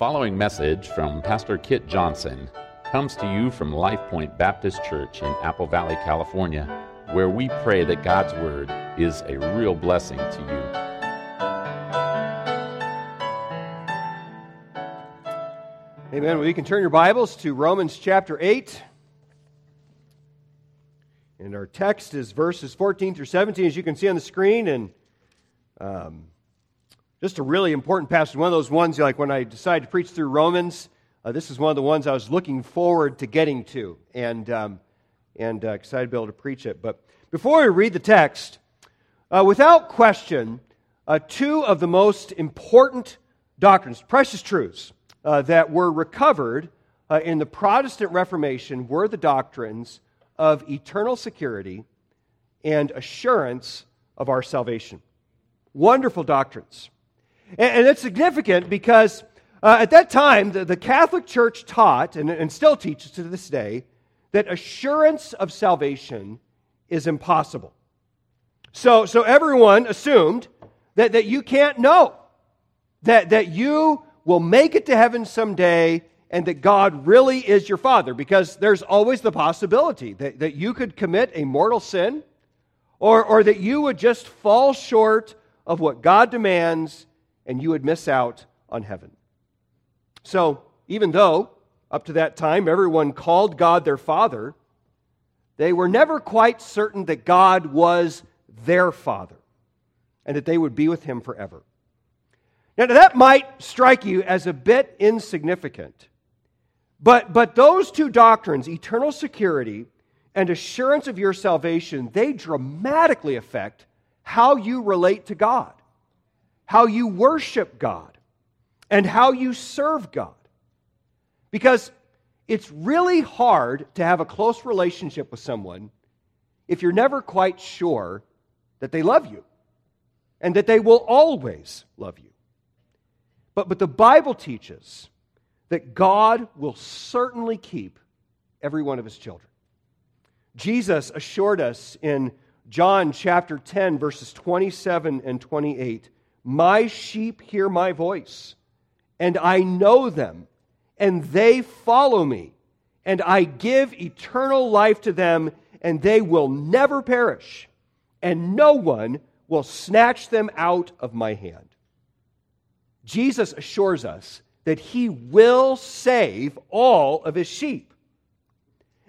following message from Pastor Kit Johnson comes to you from Life Point Baptist Church in Apple Valley, California, where we pray that God's Word is a real blessing to you. Amen. Well, you can turn your Bibles to Romans chapter 8. And our text is verses 14 through 17, as you can see on the screen. And um, just a really important passage. One of those ones, like when I decided to preach through Romans, uh, this is one of the ones I was looking forward to getting to, and um, and uh, excited to be able to preach it. But before we read the text, uh, without question, uh, two of the most important doctrines, precious truths uh, that were recovered uh, in the Protestant Reformation were the doctrines of eternal security and assurance of our salvation. Wonderful doctrines. And, and it's significant because uh, at that time, the, the, Catholic Church taught, and, and still teaches to this day, that assurance of salvation is impossible. So, so everyone assumed that, that you can't know, that, that you will make it to heaven someday and that God really is your father, because there's always the possibility that, that you could commit a mortal sin or, or that you would just fall short of what God demands and you would miss out on heaven. So, even though up to that time everyone called God their Father, they were never quite certain that God was their Father and that they would be with Him forever. Now, that might strike you as a bit insignificant, but, but those two doctrines, eternal security and assurance of your salvation, they dramatically affect how you relate to God how you worship God and how you serve God. Because it's really hard to have a close relationship with someone if you're never quite sure that they love you and that they will always love you. But, but the Bible teaches that God will certainly keep every one of his children. Jesus assured us in John chapter 10, verses 27 and 28 my sheep hear my voice, and I know them, and they follow me, and I give eternal life to them, and they will never perish, and no one will snatch them out of my hand. Jesus assures us that he will save all of his sheep.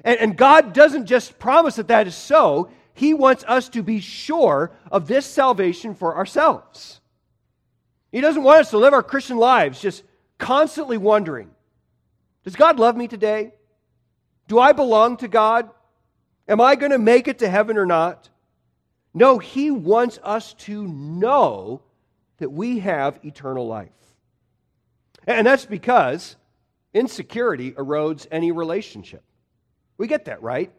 And, and, God doesn't just promise that that is so, he wants us to be sure of this salvation for ourselves. He doesn't want us to live our Christian lives just constantly wondering Does God love me today? Do I belong to God? Am I going to make it to heaven or not? No, He wants us to know that we have eternal life. And that's because insecurity erodes any relationship. We get that, right?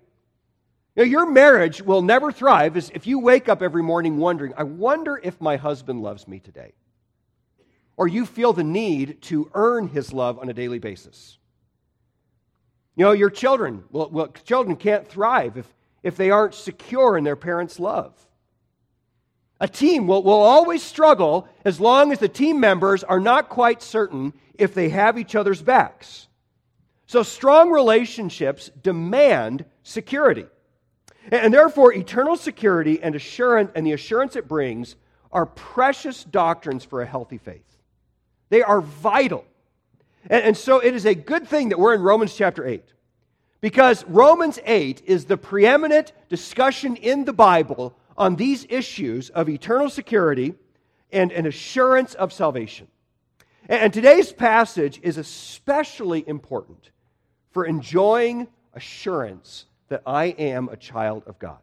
Know, your marriage will never thrive if you wake up every morning wondering, I wonder if my husband loves me today or you feel the need to earn his love on a daily basis. You know, your children, well, well, children can't thrive if, if they aren't secure in their parents' love. A team will, will always struggle as long as the team members are not quite certain if they have each other's backs. So, strong relationships demand security. And therefore, eternal security and assurance and the assurance it brings are precious doctrines for a healthy faith. They are vital. And, and so it is a good thing that we're in Romans chapter 8. Because Romans 8 is the preeminent discussion in the Bible on these issues of eternal security and an assurance of salvation. And today's passage is especially important for enjoying assurance that I am a child of God.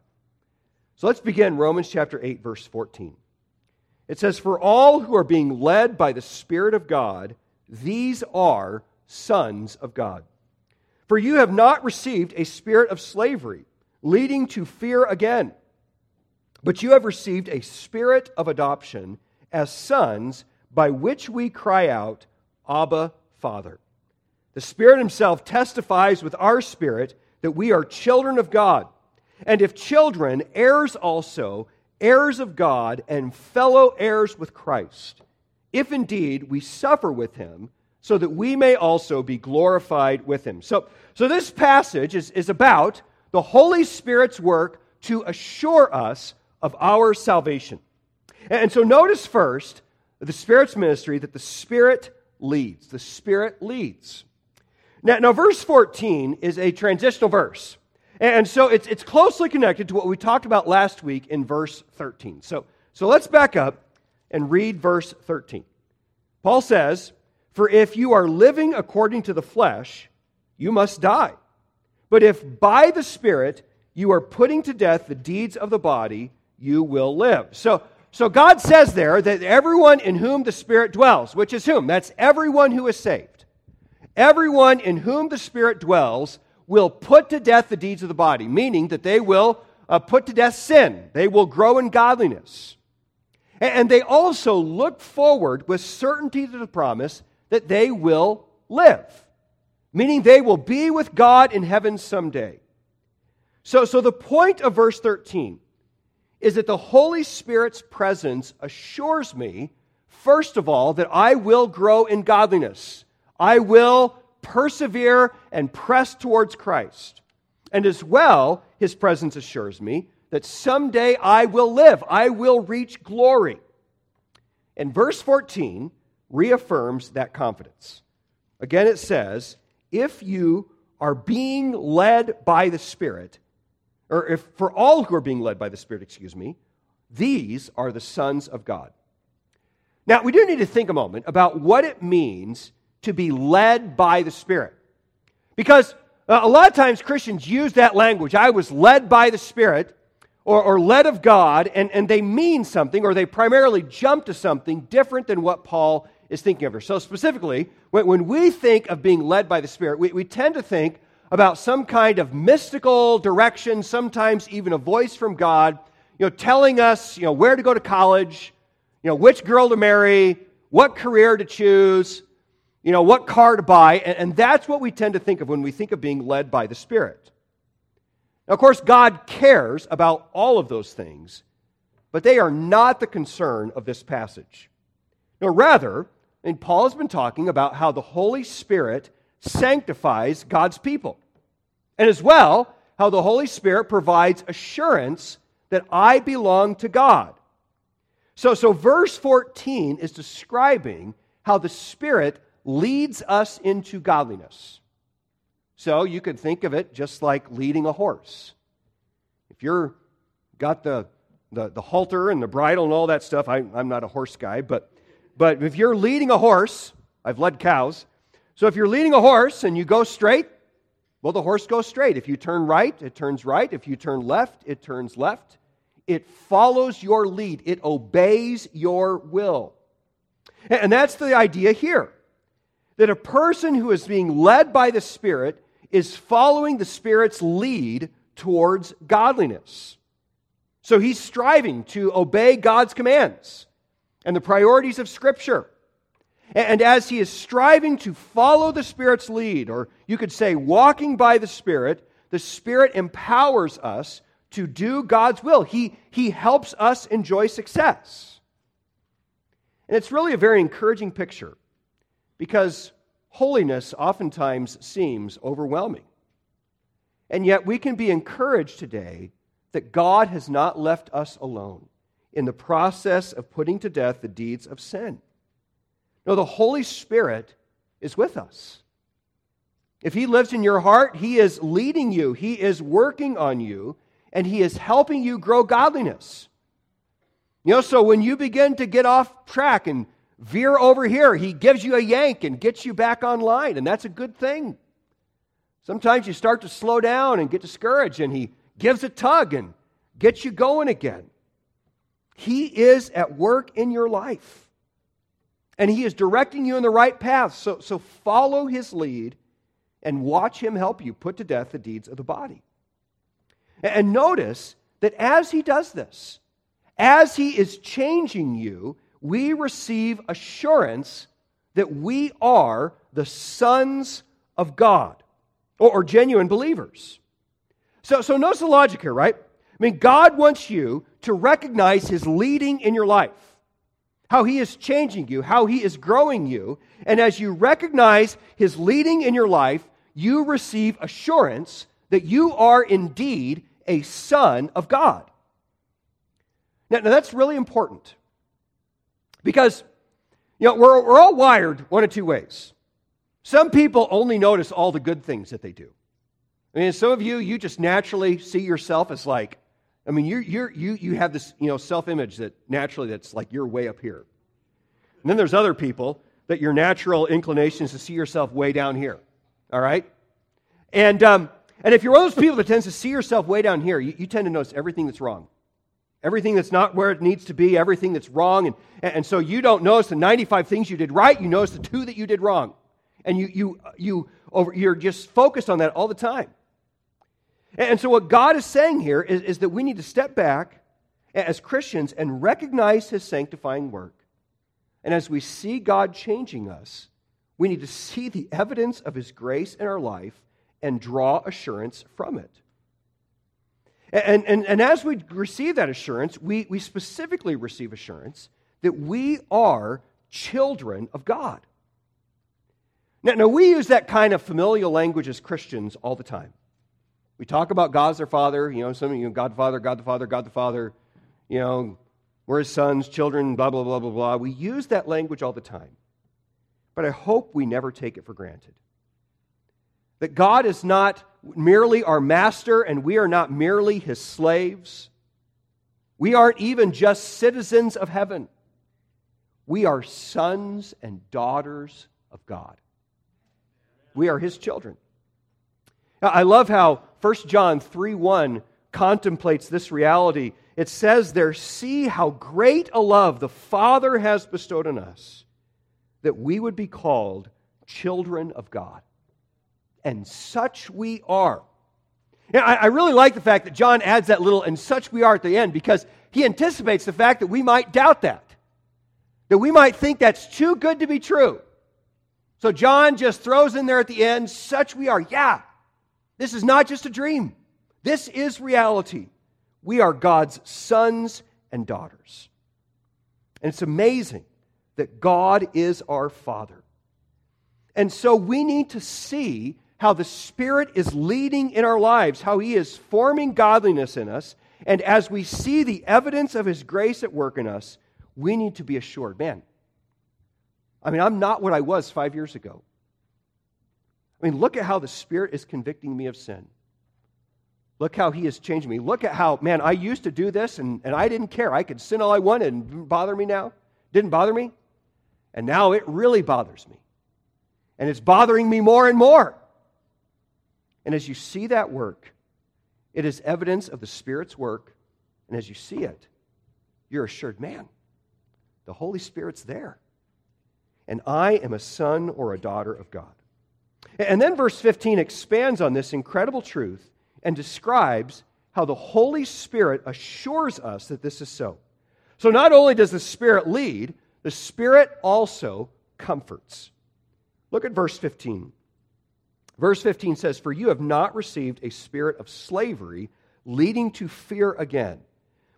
So let's begin Romans chapter 8, verse 14. It says, For all who are being led by the Spirit of God, these are sons of God. For you have not received a spirit of slavery, leading to fear again, but you have received a spirit of adoption as sons, by which we cry out, Abba, Father. The Spirit Himself testifies with our spirit that we are children of God. And if children, heirs also heirs of God and fellow heirs with Christ, if indeed we suffer with him, so that we may also be glorified with him. So, so this passage is, is about the Holy Spirit's work to assure us of our salvation. And so notice first the Spirit's ministry that the Spirit leads. The Spirit leads. Now, now verse 14 is a transitional verse. And so it's, it's closely connected to what we talked about last week in verse 13. So, so let's back up and read verse 13. Paul says, For if you are living according to the flesh, you must die. But if by the Spirit you are putting to death the deeds of the body, you will live. So, so God says there that everyone in whom the Spirit dwells, which is whom? That's everyone who is saved. Everyone in whom the Spirit dwells will put to death the deeds of the body, meaning that they will uh, put to death sin. They will grow in godliness. And they also look forward with certainty to the promise that they will live, meaning they will be with God in heaven someday. So, so the point of verse 13 is that the Holy Spirit's presence assures me, first of all, that I will grow in godliness. I will persevere and press towards Christ. And as well, his presence assures me that someday I will live, I will reach glory. And verse 14 reaffirms that confidence. Again, it says, If you are being led by the Spirit, or if for all who are being led by the Spirit, excuse me, these are the sons of God. Now, we do need to think a moment about what it means to be led by the Spirit. Because uh, a lot of times Christians use that language I was led by the Spirit or, or led of God, and, and they mean something, or they primarily jump to something different than what Paul is thinking of here. So, specifically, when, when we think of being led by the Spirit, we, we tend to think about some kind of mystical direction, sometimes even a voice from God, you know, telling us, you know, where to go to college, you know, which girl to marry, what career to choose, you know, what car to buy. And, that's what we tend to think of when we think of being led by the Spirit. Now, of course, God cares about all of those things, but they are not the concern of this passage. No, rather, and Paul has been talking about how the Holy Spirit sanctifies God's people. And as well, how the Holy Spirit provides assurance that I belong to God. So, so verse 14 is describing how the Spirit leads us into godliness. So you could think of it just like leading a horse. If you're got the, the, the halter and the bridle and all that stuff, I, I'm not a horse guy, but, but if you're leading a horse, I've led cows, so if you're leading a horse and you go straight, well, the horse goes straight. If you turn right, it turns right. If you turn left, it turns left. It follows your lead, it obeys your will. And that's the idea here that a person who is being led by the Spirit is following the Spirit's lead towards godliness. So he's striving to obey God's commands and the priorities of Scripture. And as he is striving to follow the Spirit's lead, or you could say walking by the Spirit, the Spirit empowers us to do God's will. He, he helps us enjoy success. And it's really a very encouraging picture because holiness oftentimes seems overwhelming. And yet we can be encouraged today that God has not left us alone in the process of putting to death the deeds of sin. No, the Holy Spirit is with us. If He lives in your heart, He is leading you, He is working on you, and He is helping you grow godliness. You know, so when you begin to get off track and veer over here, He gives you a yank and gets you back online, and that's a good thing. Sometimes you start to slow down and get discouraged, and He gives a tug and gets you going again. He is at work in your life and He is directing you in the right path. So, so follow His lead and watch Him help you put to death the deeds of the body. And notice that as He does this, as He is changing you, we receive assurance that we are the sons of God or, or genuine believers. So, so notice the logic here, right? I mean, God wants you to recognize His leading in your life. how He is changing you, how He is growing you. And as you recognize His leading in your life, you receive assurance that you are indeed a son of God. Now, now that's really important because you know, we're, we're all wired one of two ways. Some people only notice all the good things that they do. I mean, some of you, you just naturally see yourself as like, I mean, you're, you're, you, you have this you know, self image that naturally that's like you're way up here. And then there's other people that your natural inclination is to see yourself way down here. All right? And, um, and if you're one of those people that tends to see yourself way down here, you, you tend to notice everything that's wrong. Everything that's not where it needs to be, everything that's wrong. And, and so you don't notice the 95 things you did right, you notice the two that you did wrong. And you, you, you over, you're just focused on that all the time. And so what God is saying here is, is that we need to step back as Christians and recognize his sanctifying work. And as we see God changing us, we need to see the evidence of his grace in our life and draw assurance from it. And, and, and as we receive that assurance, we, we specifically receive assurance that we are children of God. Now, now, we use that kind of familial language as Christians all the time. We talk about God's our Father, you know, some of you, God the Father, God the Father, God the Father, you know, we're his sons, children, blah, blah, blah, blah, blah. We use that language all the time. But I hope we never take it for granted. That God is not merely our master and we are not merely his slaves. We aren't even just citizens of heaven. We are sons and daughters of God. We are his children. Now, I love how 1 John 3 1 contemplates this reality. It says there, See how great a love the Father has bestowed on us, that we would be called children of God and such we are. Now, I, I really like the fact that John adds that little and such we are at the end because he anticipates the fact that we might doubt that, that we might think that's too good to be true. So John just throws in there at the end, such we are. Yeah, this is not just a dream, this is reality. We are God's sons and daughters. And it's amazing that God is our Father. And so we need to see how the Spirit is leading in our lives, how He is forming godliness in us. And as we see the evidence of His grace at work in us, we need to be assured man, I mean, I'm not what I was five years ago. I mean, look at how the Spirit is convicting me of sin. Look how He is changing me. Look at how, man, I used to do this and, and I didn't care. I could sin all I wanted and didn't bother me now. Didn't bother me. And now it really bothers me. And it's bothering me more and more. And as you see that work, it is evidence of the Spirit's work. And as you see it, you're assured, man, the Holy Spirit's there. And I am a son or a daughter of God. And then verse 15 expands on this incredible truth and describes how the Holy Spirit assures us that this is so. So not only does the Spirit lead, the Spirit also comforts. Look at verse 15. Verse 15 says, For you have not received a spirit of slavery leading to fear again,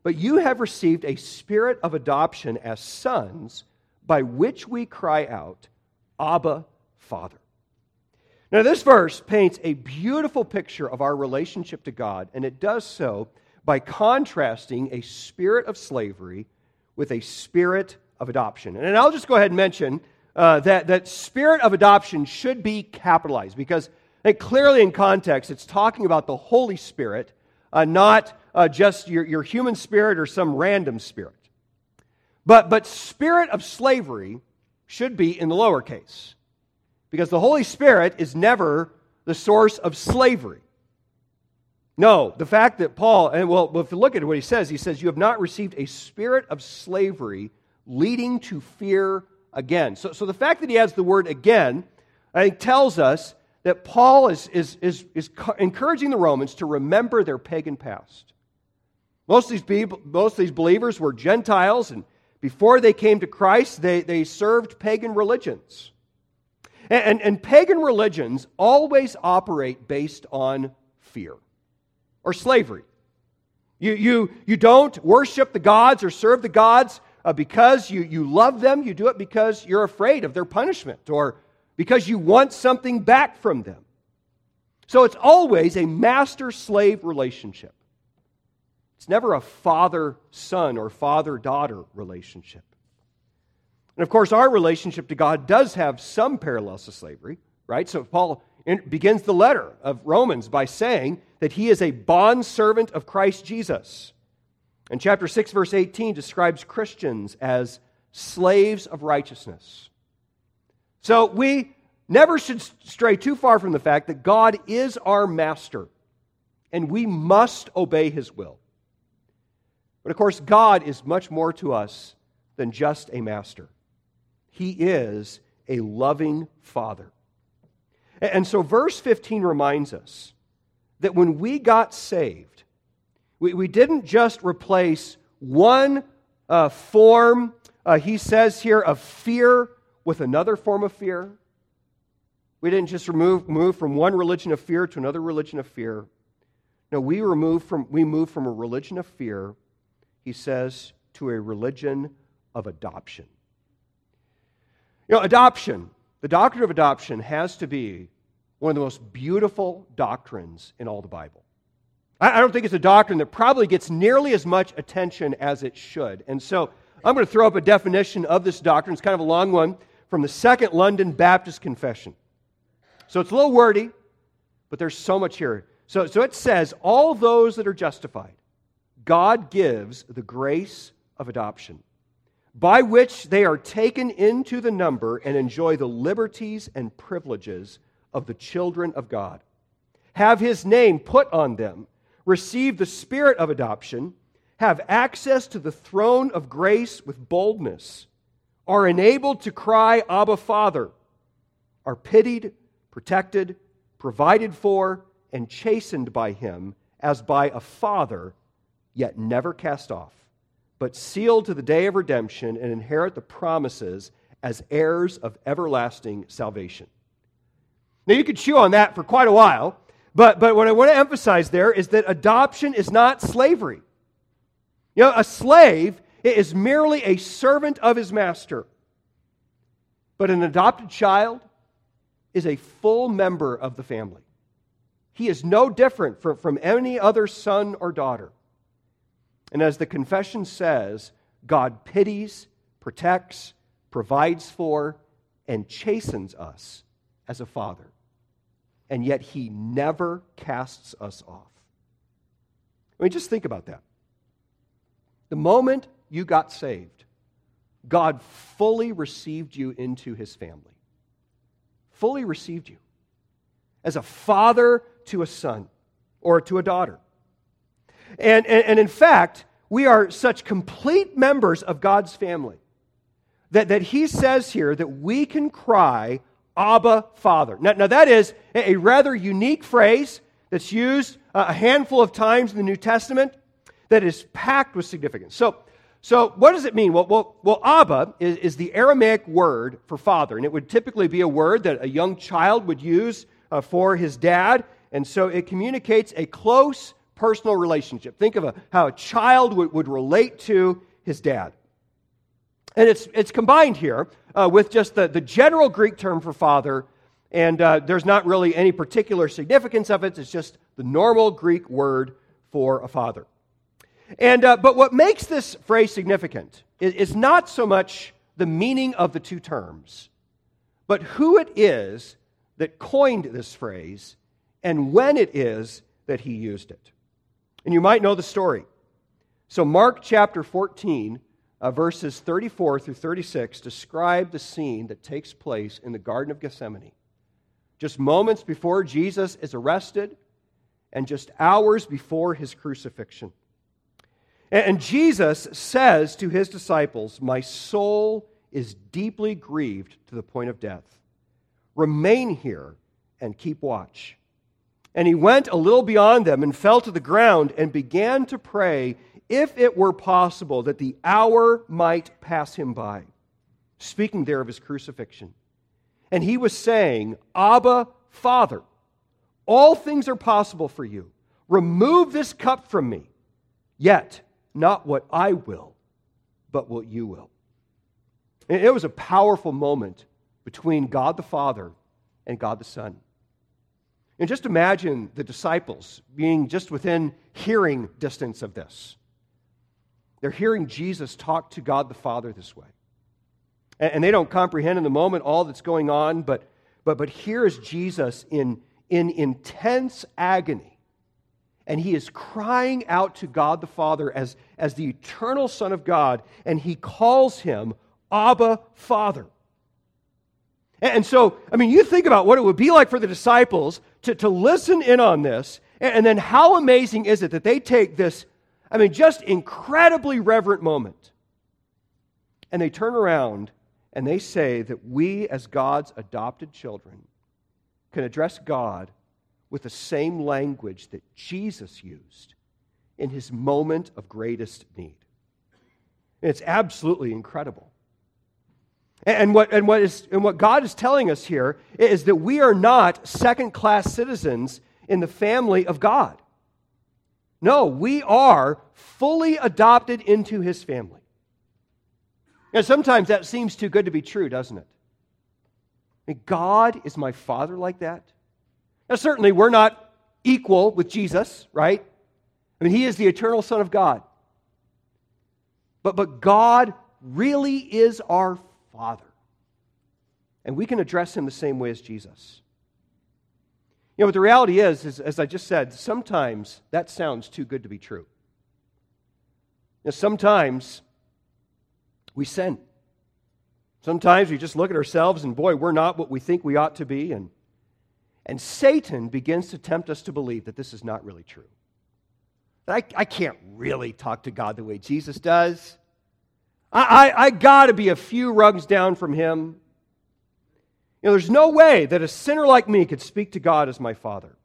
but you have received a spirit of adoption as sons, by which we cry out, Abba, Father. Now, this verse paints a beautiful picture of our relationship to God, and it does so by contrasting a spirit of slavery with a spirit of adoption. And I'll just go ahead and mention uh, that, that spirit of adoption should be capitalized because clearly in context, it's talking about the Holy Spirit, uh, not uh, just your, your human spirit or some random spirit. But, but spirit of slavery should be in the lowercase because the Holy Spirit is never the source of slavery. No, the fact that Paul, and well, if you look at what he says, he says, You have not received a spirit of slavery leading to fear again. So, so the fact that he adds the word again, I think, tells us that Paul is, is, is, is encouraging the Romans to remember their pagan past. Most of these, people, most of these believers were Gentiles, and before they came to Christ, they, they served pagan religions. And, and, and pagan religions always operate based on fear or slavery. You, you, you don't worship the gods or serve the gods uh, because you, you love them, you do it because you're afraid of their punishment or because you want something back from them. So it's always a master slave relationship. It's never a father son or father daughter relationship. And of course, our relationship to God does have some parallels to slavery, right? So Paul begins the letter of Romans by saying that he is a bondservant of Christ Jesus. And chapter 6, verse 18 describes Christians as slaves of righteousness. So we never should stray too far from the fact that God is our master, and we must obey his will. But of course, God is much more to us than just a master. He is a loving father. And so, verse 15 reminds us that when we got saved, we, we didn't just replace one uh, form, uh, he says here, of fear with another form of fear. We didn't just remove, move from one religion of fear to another religion of fear. No, we, remove from, we move from a religion of fear, he says, to a religion of adoption. You know, adoption, the doctrine of adoption has to be one of the most beautiful doctrines in all the Bible. I don't think it's a doctrine that probably gets nearly as much attention as it should. And so I'm going to throw up a definition of this doctrine. It's kind of a long one from the Second London Baptist Confession. So it's a little wordy, but there's so much here. So, so it says, All those that are justified, God gives the grace of adoption by which they are taken into the number and enjoy the liberties and privileges of the children of God. Have his name put on them, receive the spirit of adoption, have access to the throne of grace with boldness, are enabled to cry, Abba, Father, are pitied, protected, provided for, and chastened by him as by a father, yet never cast off but sealed to the day of redemption and inherit the promises as heirs of everlasting salvation. Now, you could chew on that for quite a while, but, but what I want to emphasize there is that adoption is not slavery. You know, a slave is merely a servant of his master, but an adopted child is a full member of the family. He is no different from, from any other son or daughter. And as the confession says, God pities, protects, provides for, and chastens us as a father. And yet he never casts us off. I mean, just think about that. The moment you got saved, God fully received you into his family. Fully received you as a father to a son or to a daughter. And, and, and in fact, we are such complete members of God's family that, that he says here that we can cry, Abba, Father. Now, now that is a rather unique phrase that's used a handful of times in the New Testament that is packed with significance. So, so what does it mean? Well, well, well Abba is, is the Aramaic word for father, and it would typically be a word that a young child would use uh, for his dad, and so it communicates a close personal relationship. Think of a, how a child would, would relate to his dad. And it's, it's combined here uh, with just the, the general Greek term for father, and uh, there's not really any particular significance of it. It's just the normal Greek word for a father. And, uh, but what makes this phrase significant is, is not so much the meaning of the two terms, but who it is that coined this phrase and when it is that he used it. And you might know the story. So, Mark chapter 14, uh, verses 34 through 36, describe the scene that takes place in the Garden of Gethsemane. Just moments before Jesus is arrested, and just hours before his crucifixion. And, and Jesus says to his disciples, My soul is deeply grieved to the point of death. Remain here and keep watch. And he went a little beyond them and fell to the ground and began to pray if it were possible that the hour might pass him by, speaking there of his crucifixion. And he was saying, Abba, Father, all things are possible for you. Remove this cup from me, yet not what I will, but what you will. And it was a powerful moment between God the Father and God the Son. And just imagine the disciples being just within hearing distance of this. They're hearing Jesus talk to God the Father this way. And, they don't comprehend in the moment all that's going on, but, but, but here is Jesus in, in intense agony. And he is crying out to God the Father as, as the eternal Son of God, and he calls him Abba Father. And so, I mean, you think about what it would be like for the disciples to, to listen in on this, and then how amazing is it that they take this, I mean, just incredibly reverent moment, and they turn around and they say that we, as God's adopted children, can address God with the same language that Jesus used in his moment of greatest need. It's absolutely incredible. And what, and, what is, and what God is telling us here is that we are not second class citizens in the family of God. No, we are fully adopted into his family. And sometimes that seems too good to be true, doesn't it? I mean, God is my father like that? Now, certainly we're not equal with Jesus, right? I mean, he is the eternal Son of God. But, but God really is our Father. And we can address him the same way as Jesus. You know, what the reality is, is, as I just said, sometimes that sounds too good to be true. Now, sometimes we sin. Sometimes we just look at ourselves and, boy, we're not what we think we ought to be. And, and Satan begins to tempt us to believe that this is not really true. That I, I can't really talk to God the way Jesus does. I, I, I got to be a few rungs down from him. You know, there's no way that a sinner like me could speak to God as my Father.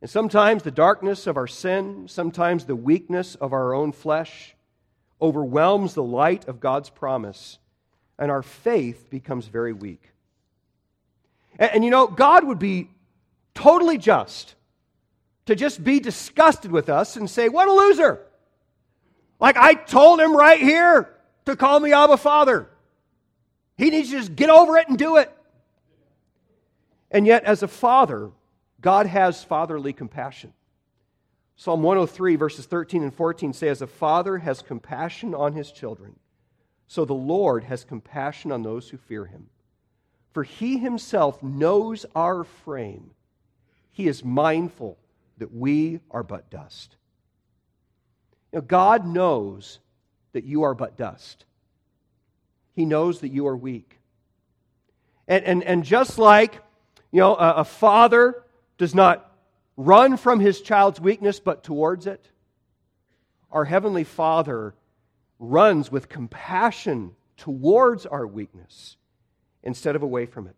And sometimes the darkness of our sin, sometimes the weakness of our own flesh, overwhelms the light of God's promise, and our faith becomes very weak. And, and, you know, God would be totally just to just be disgusted with us and say, What a loser! Like I told him right here to call me Abba Father. He needs to just get over it and do it. And yet, as a father, God has fatherly compassion. Psalm 103, verses 13 and 14 say, As a father has compassion on his children, so the Lord has compassion on those who fear him. For he himself knows our frame. He is mindful that we are but dust. Know, God knows that you are but dust. He knows that you are weak. And, and, and just like you know, a, a father does not run from his child's weakness, but towards it. Our Heavenly Father runs with compassion towards our weakness instead of away from it.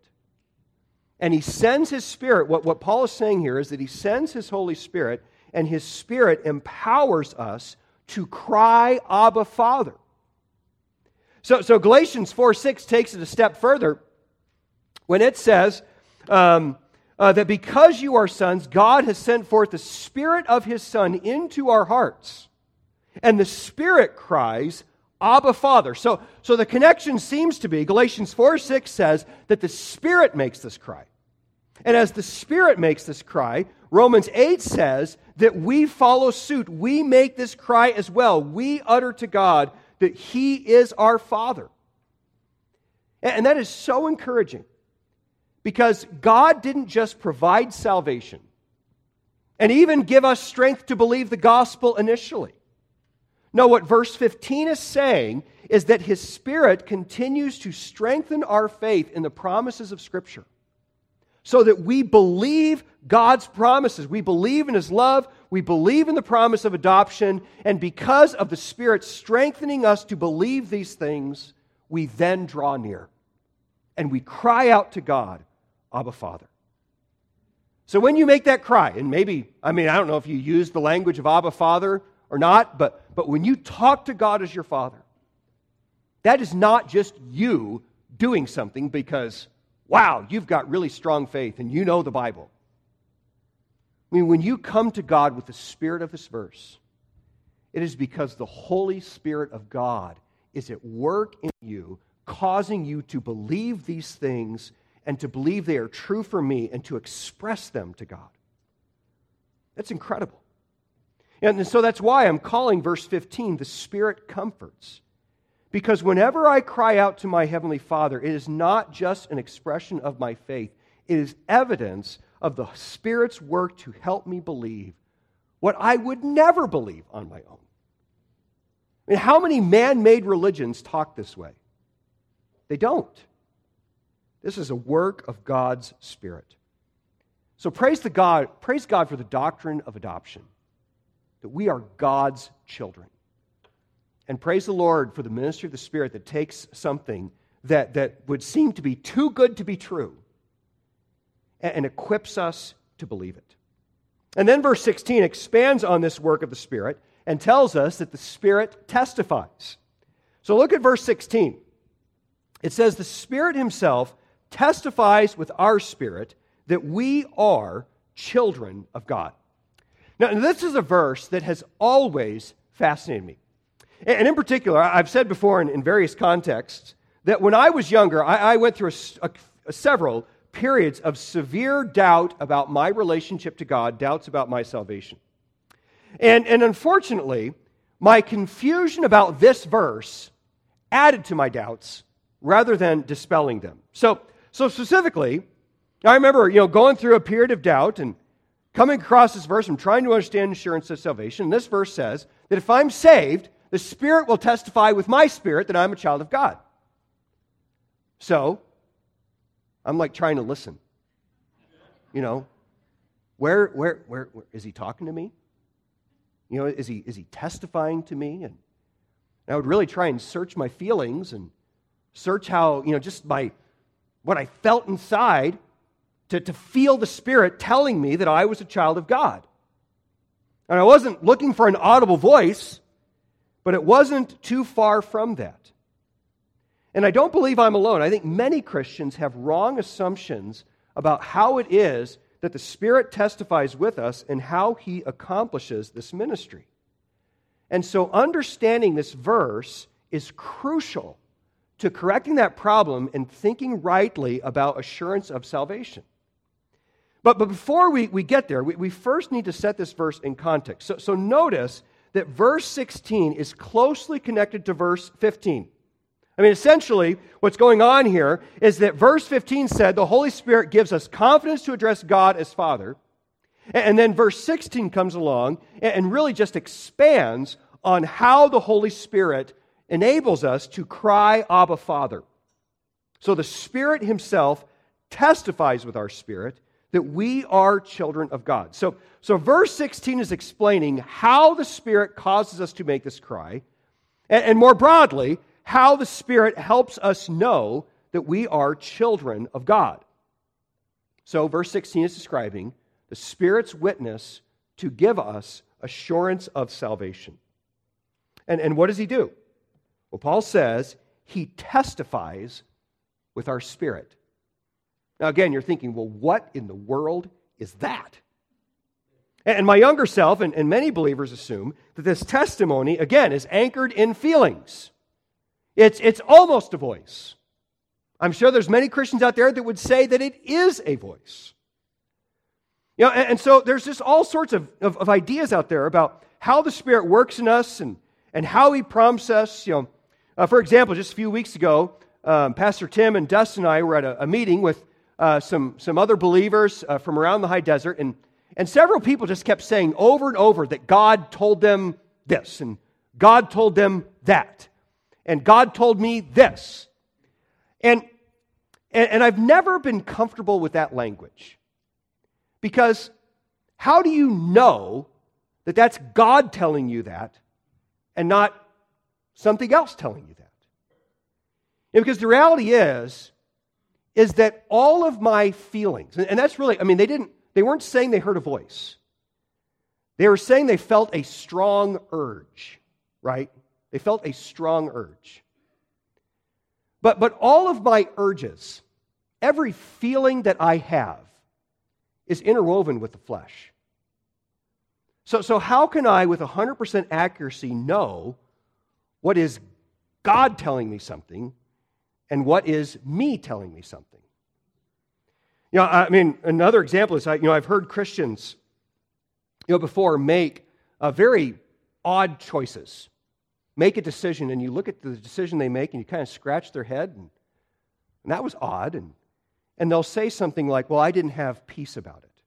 And he sends his Spirit. What, what Paul is saying here is that he sends his Holy Spirit, and his Spirit empowers us to cry, Abba, Father. So, so Galatians 4 6 takes it a step further when it says, um, uh, that because you are sons, God has sent forth the Spirit of His Son into our hearts. And the Spirit cries, Abba, Father. So, so the connection seems to be Galatians 4 6 says that the Spirit makes this cry. And as the Spirit makes this cry, Romans 8 says that we follow suit. We make this cry as well. We utter to God that He is our Father. And that is so encouraging because God didn't just provide salvation and even give us strength to believe the gospel initially. No, what verse 15 is saying is that His Spirit continues to strengthen our faith in the promises of Scripture so that we believe God's promises. We believe in His love, we believe in the promise of adoption, and because of the Spirit strengthening us to believe these things, we then draw near and we cry out to God Abba, Father. So when you make that cry, and maybe, I mean, I don't know if you use the language of Abba, Father or not, but, but when you talk to God as your Father, that is not just you doing something because, wow, you've got really strong faith and you know the Bible. I mean, when you come to God with the spirit of this verse, It is because the Holy Spirit of God is at work in you, causing you to believe these things and to believe they are true for me and to express them to God. That's incredible. And so that's why I'm calling verse 15 the Spirit comforts. Because whenever I cry out to my Heavenly Father, it is not just an expression of my faith, it is evidence of the Spirit's work to help me believe what I would never believe on my own. I mean, how many man made religions talk this way? They don't. This is a work of God's Spirit. So praise, the God, praise God for the doctrine of adoption, that we are God's children. And praise the Lord for the ministry of the Spirit that takes something that, that would seem to be too good to be true and, and equips us to believe it. And then verse 16 expands on this work of the Spirit and tells us that the Spirit testifies. So look at verse 16. It says, The Spirit Himself testifies with our spirit that we are children of God. Now, this is a verse that has always fascinated me. And in particular, I've said before in, in various contexts that when I was younger, I, I went through a, a, a several periods of severe doubt about my relationship to God, doubts about my salvation. And, and unfortunately, my confusion about this verse added to my doubts rather than dispelling them. So, so specifically, I remember you know, going through a period of doubt and coming across this verse. I'm trying to understand assurance of salvation. And this verse says that if I'm saved, the Spirit will testify with my spirit that I'm a child of God. So, I'm like trying to listen. You know, where, where, where, where is he talking to me? You know, is he, is he testifying to me? And I would really try and search my feelings and search how, you know, just my, what I felt inside to, to feel the Spirit telling me that I was a child of God. And I wasn't looking for an audible voice, but it wasn't too far from that. And I don't believe I'm alone. I think many Christians have wrong assumptions about how it is that the Spirit testifies with us and how He accomplishes this ministry. And so, understanding this verse is crucial to correcting that problem and thinking rightly about assurance of salvation. But, but before we, we get there, we, we first need to set this verse in context. So, so notice that verse 16 is closely connected to verse 15. I mean, essentially, what's going on here is that verse 15 said the Holy Spirit gives us confidence to address God as Father. And then verse 16 comes along and really just expands on how the Holy Spirit enables us to cry, Abba, Father. So the Spirit Himself testifies with our spirit that we are children of God. So, so verse 16 is explaining how the Spirit causes us to make this cry, and, and more broadly, how the Spirit helps us know that we are children of God. So, verse 16 is describing the Spirit's witness to give us assurance of salvation. And, and what does he do? Well, Paul says he testifies with our spirit. Now, again, you're thinking, well, what in the world is that? And my younger self and, and many believers assume that this testimony, again, is anchored in feelings. It's, it's almost a voice. I'm sure there's many Christians out there that would say that it is a voice. You know, and, and so there's just all sorts of, of, of, ideas out there about how the Spirit works in us and, and how He prompts us. You know, uh, for example, just a few weeks ago, um, Pastor Tim and Dustin and I were at a, a meeting with uh, some, some other believers uh, from around the high desert, and, and several people just kept saying over and over that God told them this, and God told them that and God told me this. And, and, and I've never been comfortable with that language. Because how do you know that that's God telling you that and not something else telling you that? because the reality is, is that all of my feelings, and that's really, I mean, they didn't, they weren't saying they heard a voice. They were saying they felt a strong urge, right? They felt a strong urge. But, but all of my urges, every feeling that I have, is interwoven with the flesh. So, so how can I, with 100% accuracy, know what is God telling me something and what is me telling me something? You know, I mean, another example is, you know, I've heard Christians, you know, before make uh, very odd choices. Make a decision, and you look at the decision they make, and you kind of scratch their head, and, and that was odd. And, and they'll say something like, Well, I didn't have peace about it.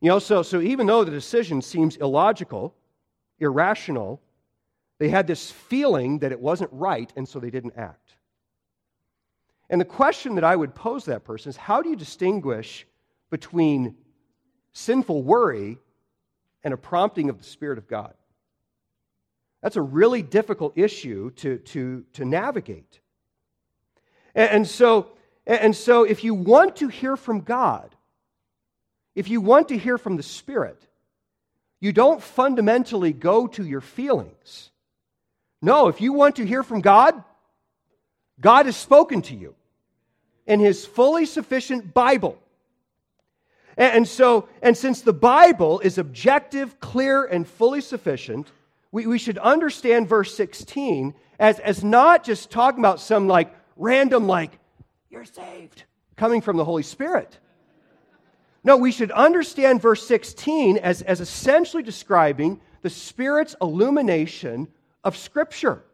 You know, so, so even though the decision seems illogical, irrational, they had this feeling that it wasn't right, and so they didn't act. And the question that I would pose that person is how do you distinguish between sinful worry and a prompting of the Spirit of God? That's a really difficult issue to, to, to navigate. And, and, so, and so, if you want to hear from God, if you want to hear from the Spirit, you don't fundamentally go to your feelings. No, if you want to hear from God, God has spoken to you in His fully sufficient Bible. And, so, and since the Bible is objective, clear, and fully sufficient, we, we should understand verse 16 as, as not just talking about some like random, like, you're saved, coming from the Holy Spirit. No, we should understand verse 16 as, as essentially describing the Spirit's illumination of Scripture.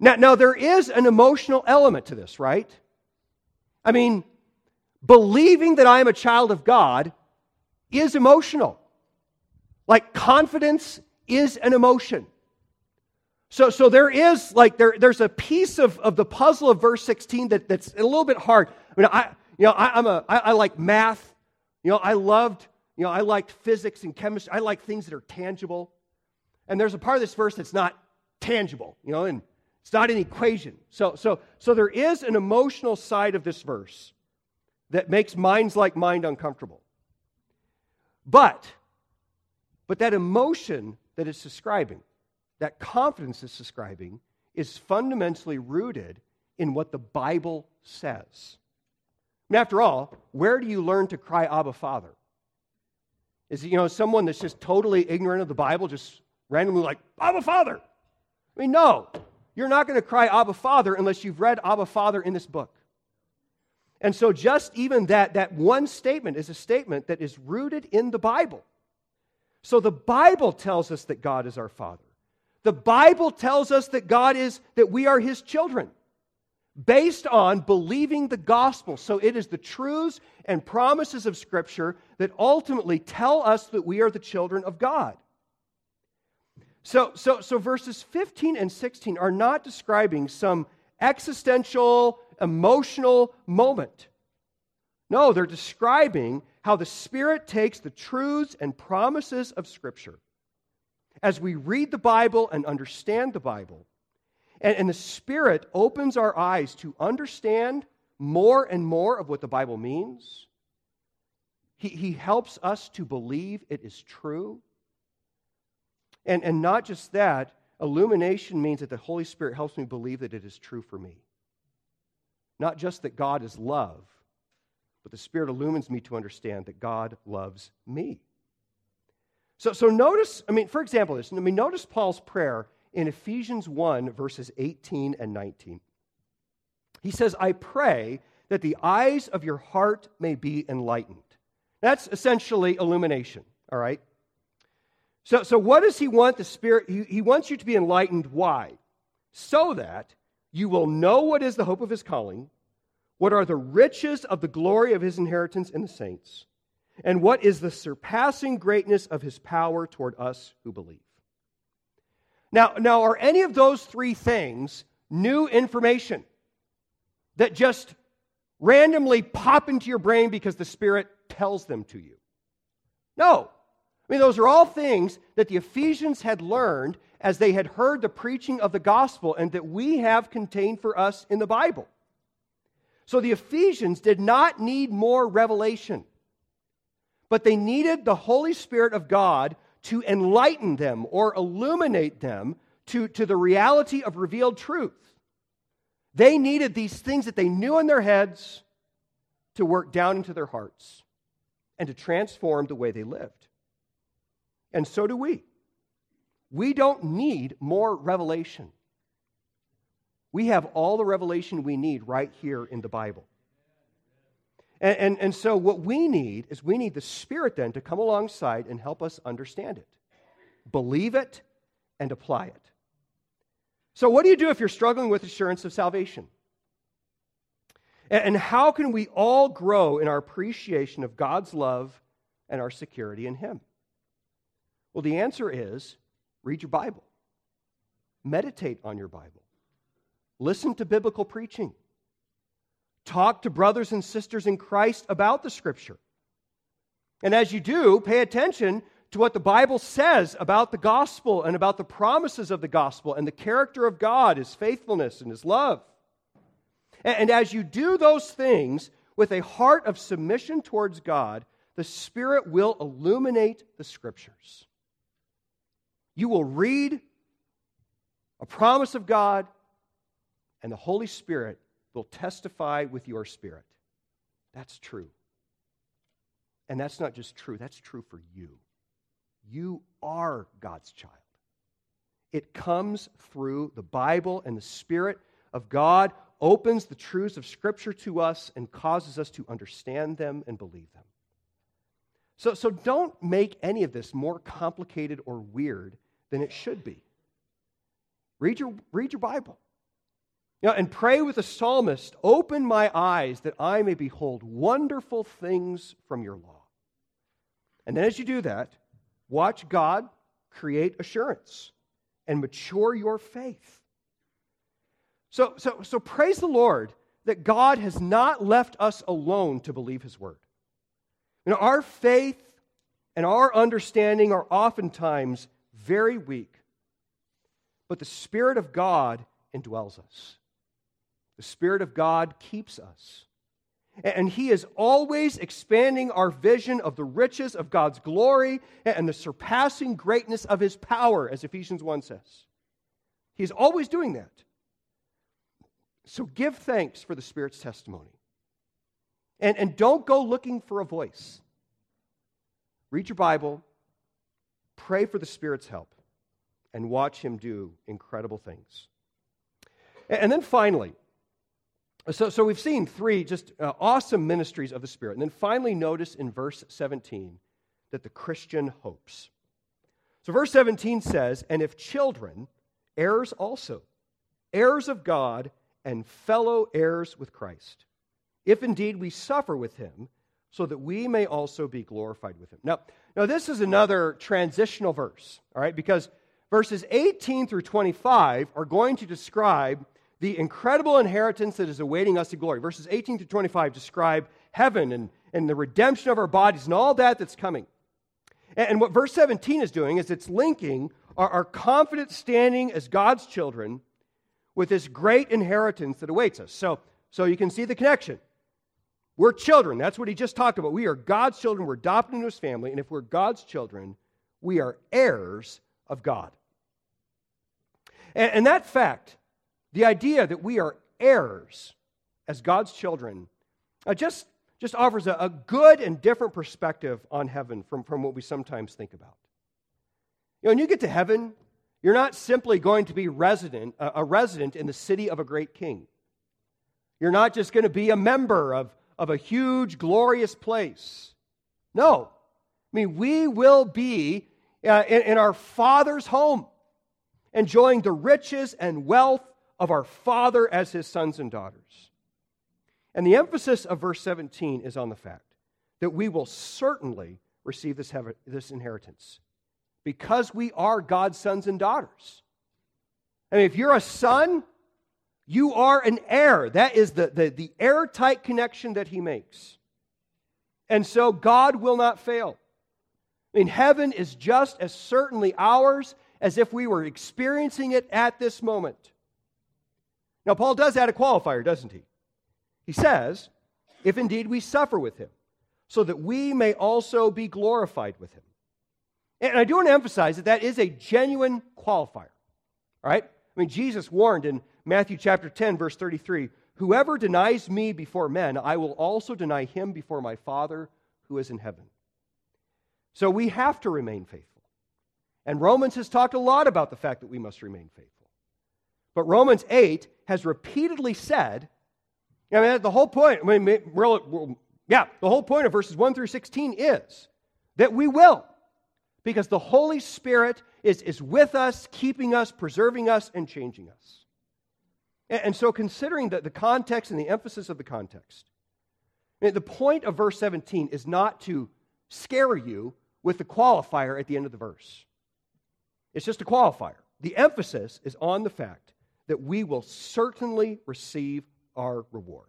Now, now, there is an emotional element to this, right? I mean, believing that I am a child of God is emotional. Like confidence is an emotion. So, so there is like there, there's a piece of, of the puzzle of verse 16 that, that's a little bit hard. I mean, I you know I, I'm a I, I like math. You know, I loved you know I liked physics and chemistry. I like things that are tangible. And there's a part of this verse that's not tangible. You know, and it's not an equation. So, so, so there is an emotional side of this verse that makes minds like mine uncomfortable. But, but that emotion that it's describing, that confidence it's describing, is fundamentally rooted in what the Bible says. And after all, where do you learn to cry Abba Father? Is it, you know, someone that's just totally ignorant of the Bible, just randomly like, Abba Father? I mean, no. You're not going to cry Abba Father unless you've read Abba Father in this book. And so, just even that, that one statement is a statement that is rooted in the Bible. So, the Bible tells us that God is our Father. The Bible tells us that God is, that we are His children based on believing the gospel. So, it is the truths and promises of Scripture that ultimately tell us that we are the children of God. So, so, so verses 15 and 16 are not describing some existential, emotional moment. No, they're describing how the Spirit takes the truths and promises of Scripture as we read the Bible and understand the Bible. And, and the Spirit opens our eyes to understand more and more of what the Bible means. He, he helps us to believe it is true. And, and not just that, illumination means that the Holy Spirit helps me believe that it is true for me. Not just that God is love, but the Spirit illumines me to understand that God loves me. So, so notice, I mean, for example, this, I mean, notice Paul's prayer in Ephesians 1, verses 18 and 19. He says, I pray that the eyes of your heart may be enlightened. That's essentially illumination, all right? So, so what does he want the Spirit? He, he wants you to be enlightened. Why? So that you will know what is the hope of his calling, what are the riches of the glory of his inheritance in the saints, and what is the surpassing greatness of his power toward us who believe. Now, now are any of those three things new information that just randomly pop into your brain because the Spirit tells them to you? No. I mean, those are all things that the Ephesians had learned as they had heard the preaching of the gospel and that we have contained for us in the Bible. So the Ephesians did not need more revelation, but they needed the Holy Spirit of God to enlighten them or illuminate them to, to the reality of revealed truth. They needed these things that they knew in their heads to work down into their hearts and to transform the way they lived. And so do we. We don't need more revelation. We have all the revelation we need right here in the Bible. And, and, and, so, what we need is we need the Spirit then to come alongside and help us understand it, believe it, and apply it. So, what do you do if you're struggling with assurance of salvation? And, and how can we all grow in our appreciation of God's love and our security in Him? Well, the answer is read your Bible, meditate on your Bible, listen to biblical preaching, talk to brothers and sisters in Christ about the Scripture. And as you do, pay attention to what the Bible says about the gospel and about the promises of the gospel and the character of God, his faithfulness and his love. And, as you do those things with a heart of submission towards God, the Spirit will illuminate the scriptures. You will read a promise of God, and the Holy Spirit will testify with your spirit. That's true. And that's not just true, that's true for you. You are God's child. It comes through the Bible and the Spirit of God opens the truths of Scripture to us and causes us to understand them and believe them. So, so don't make any of this more complicated or weird than it should be. Read your, read your Bible. You know, and pray with the psalmist Open my eyes that I may behold wonderful things from your law. And then as you do that, watch God create assurance and mature your faith. So, so, so praise the Lord that God has not left us alone to believe his word. You know, our faith and our understanding are oftentimes very weak, but the Spirit of God indwells us. The Spirit of God keeps us. And He is always expanding our vision of the riches of God's glory and the surpassing greatness of His power, as Ephesians 1 says. He's always doing that. So give thanks for the Spirit's testimony. And, and don't go looking for a voice. Read your Bible, pray for the Spirit's help, and watch Him do incredible things. And, then finally, so, so we've seen three just uh, awesome ministries of the Spirit. And then finally, notice in verse 17 that the Christian hopes. So, verse 17 says, And if children, heirs also, heirs of God and fellow heirs with Christ, if indeed we suffer with him, so that we may also be glorified with him. Now, now this is another transitional verse, all right, because verses 18 through 25 are going to describe the incredible inheritance that is awaiting us in glory. Verses 18 through 25 describe heaven and, and the redemption of our bodies and all that that's coming. And, and what verse 17 is doing is it's linking our, our confident standing as God's children with this great inheritance that awaits us. So, so you can see the connection. We're children. That's what he just talked about. We are God's children. We're adopted into his family. And if we're God's children, we are heirs of God. And, and that fact, the idea that we are heirs as God's children, uh, just, just offers a, a good and different perspective on heaven from, from what we sometimes think about. You know, when you get to heaven, you're not simply going to be resident, a resident in the city of a great king. You're not just going to be a member of, of a huge, glorious place. No. I mean, we will be uh, in, in our Father's home, enjoying the riches and wealth of our Father as his sons and daughters. And the emphasis of verse 17 is on the fact that we will certainly receive this, this inheritance because we are God's sons and daughters. I mean, if you're a son, you are an heir. That is the, the, the airtight connection that he makes. And so God will not fail. I mean, heaven is just as certainly ours as if we were experiencing it at this moment. Now, Paul does add a qualifier, doesn't he? He says, if indeed we suffer with him, so that we may also be glorified with him. And I do want to emphasize that that is a genuine qualifier. All right? I mean, Jesus warned in Matthew chapter 10, verse 33 Whoever denies me before men, I will also deny him before my Father who is in heaven. So we have to remain faithful. And Romans has talked a lot about the fact that we must remain faithful. But Romans 8 has repeatedly said, I mean, the whole point, I mean, really, yeah, the whole point of verses 1 through 16 is that we will, because the Holy Spirit is, is with us, keeping us, preserving us, and changing us. And, so, considering the, the context and the emphasis of the context, the point of verse 17 is not to scare you with the qualifier at the end of the verse. It's just a qualifier. The emphasis is on the fact that we will certainly receive our reward.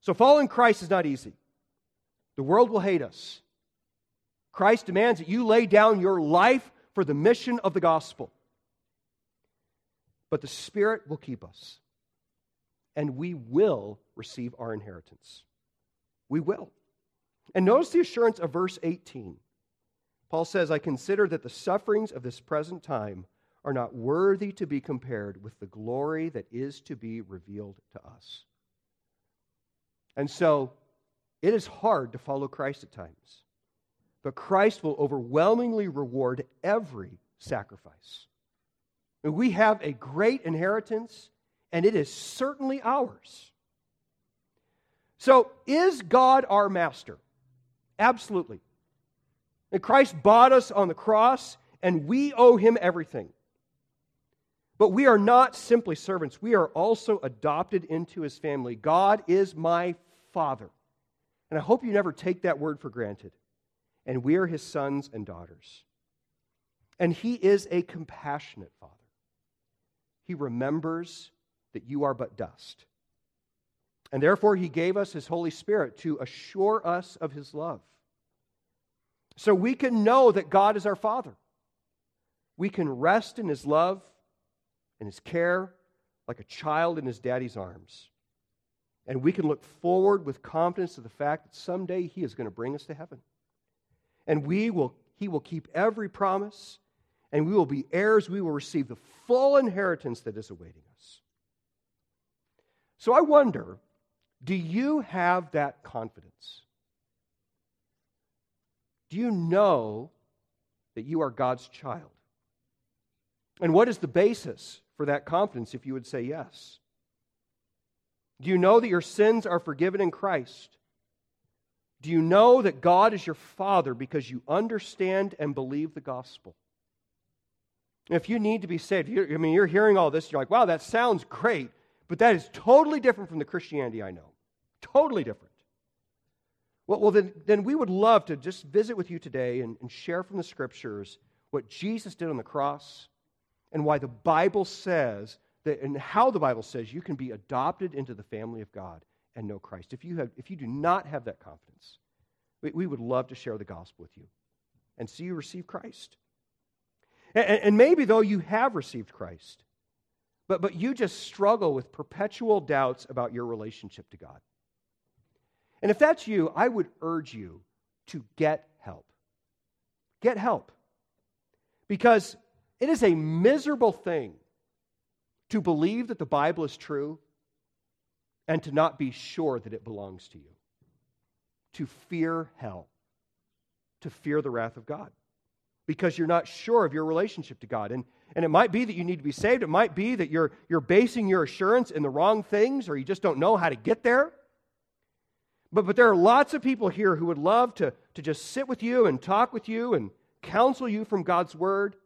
So, following Christ is not easy. The world will hate us. Christ demands that you lay down your life for the mission of the gospel. But the Spirit will keep us, and we will receive our inheritance. We will. And notice the assurance of verse 18. Paul says, I consider that the sufferings of this present time are not worthy to be compared with the glory that is to be revealed to us. And so, it is hard to follow Christ at times, but Christ will overwhelmingly reward every sacrifice. We have a great inheritance, and it is certainly ours. So, is God our master? Absolutely. And Christ bought us on the cross, and we owe him everything. But we are not simply servants, we are also adopted into his family. God is my Father. And I hope you never take that word for granted. And we are his sons and daughters. And he is a compassionate Father. He remembers that you are but dust. And therefore, he gave us his Holy Spirit to assure us of his love. So we can know that God is our Father. We can rest in his love and his care like a child in his daddy's arms. And we can look forward with confidence to the fact that someday he is going to bring us to heaven. And we will, he will keep every promise, and we will be heirs. We will receive the full inheritance that is awaiting us. So I wonder do you have that confidence? Do you know that you are God's child? And what is the basis for that confidence if you would say yes? Do you know that your sins are forgiven in Christ? Do you know that God is your Father because you understand and believe the gospel? If you need to be saved, I mean, you're hearing all this, you're like, wow, that sounds great. But that is totally different from the Christianity I know. Totally different. Well, well then, then we would love to just visit with you today and, and share from the scriptures what Jesus did on the cross and why the Bible says that, and how the Bible says you can be adopted into the family of God and know Christ. If you, have, if you do not have that confidence, we, we would love to share the gospel with you and see you receive Christ. And, and maybe, though, you have received Christ, but, but you just struggle with perpetual doubts about your relationship to God. And if that's you, I would urge you to get help. Get help. Because it is a miserable thing to believe that the Bible is true and to not be sure that it belongs to you. To fear hell, to fear the wrath of God, because you're not sure of your relationship to God. And, and it might be that you need to be saved. It might be that you're, you're basing your assurance in the wrong things or you just don't know how to get there. But, but there are lots of people here who would love to, to just sit with you and talk with you and counsel you from God's Word.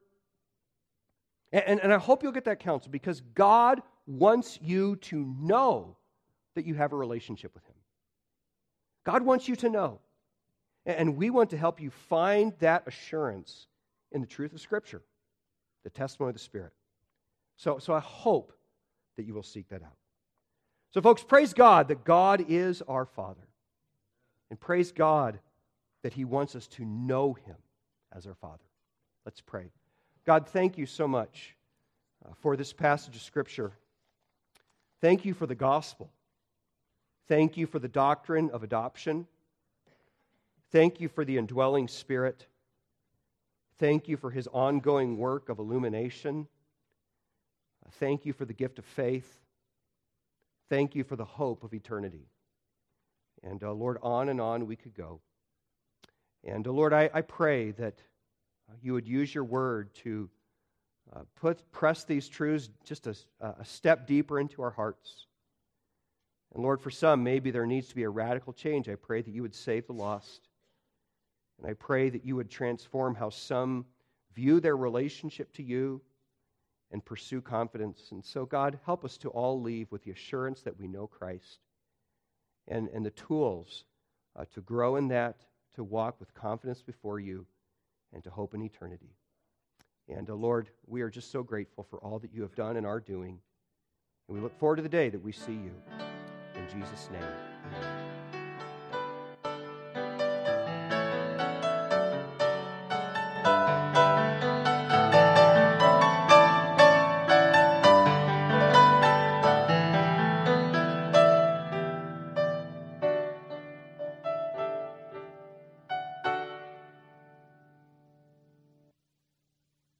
And, and, and I hope you'll get that counsel because God wants you to know that you have a relationship with Him. God wants you to know. And we want to help you find that assurance in the truth of Scripture, the testimony of the Spirit. So, so I hope that you will seek that out. So, folks, praise God that God is our Father. And praise God that He wants us to know Him as our Father. Let's pray. God, thank you so much uh, for this passage of Scripture. Thank you for the gospel. Thank you for the doctrine of adoption. Thank you for the indwelling spirit. Thank you for his ongoing work of illumination. Thank you for the gift of faith. Thank you for the hope of eternity. And uh, Lord, on and on we could go. And uh, Lord, I, I pray that you would use your word to uh, put, press these truths just a, a step deeper into our hearts. And Lord, for some, maybe there needs to be a radical change. I pray that you would save the lost. And I pray that you would transform how some view their relationship to you and pursue confidence. And so, God, help us to all leave with the assurance that we know Christ and, and the tools uh, to grow in that, to walk with confidence before you, and to hope in eternity. And uh, Lord, we are just so grateful for all that you have done and are doing. And we look forward to the day that we see you. In Jesus' name.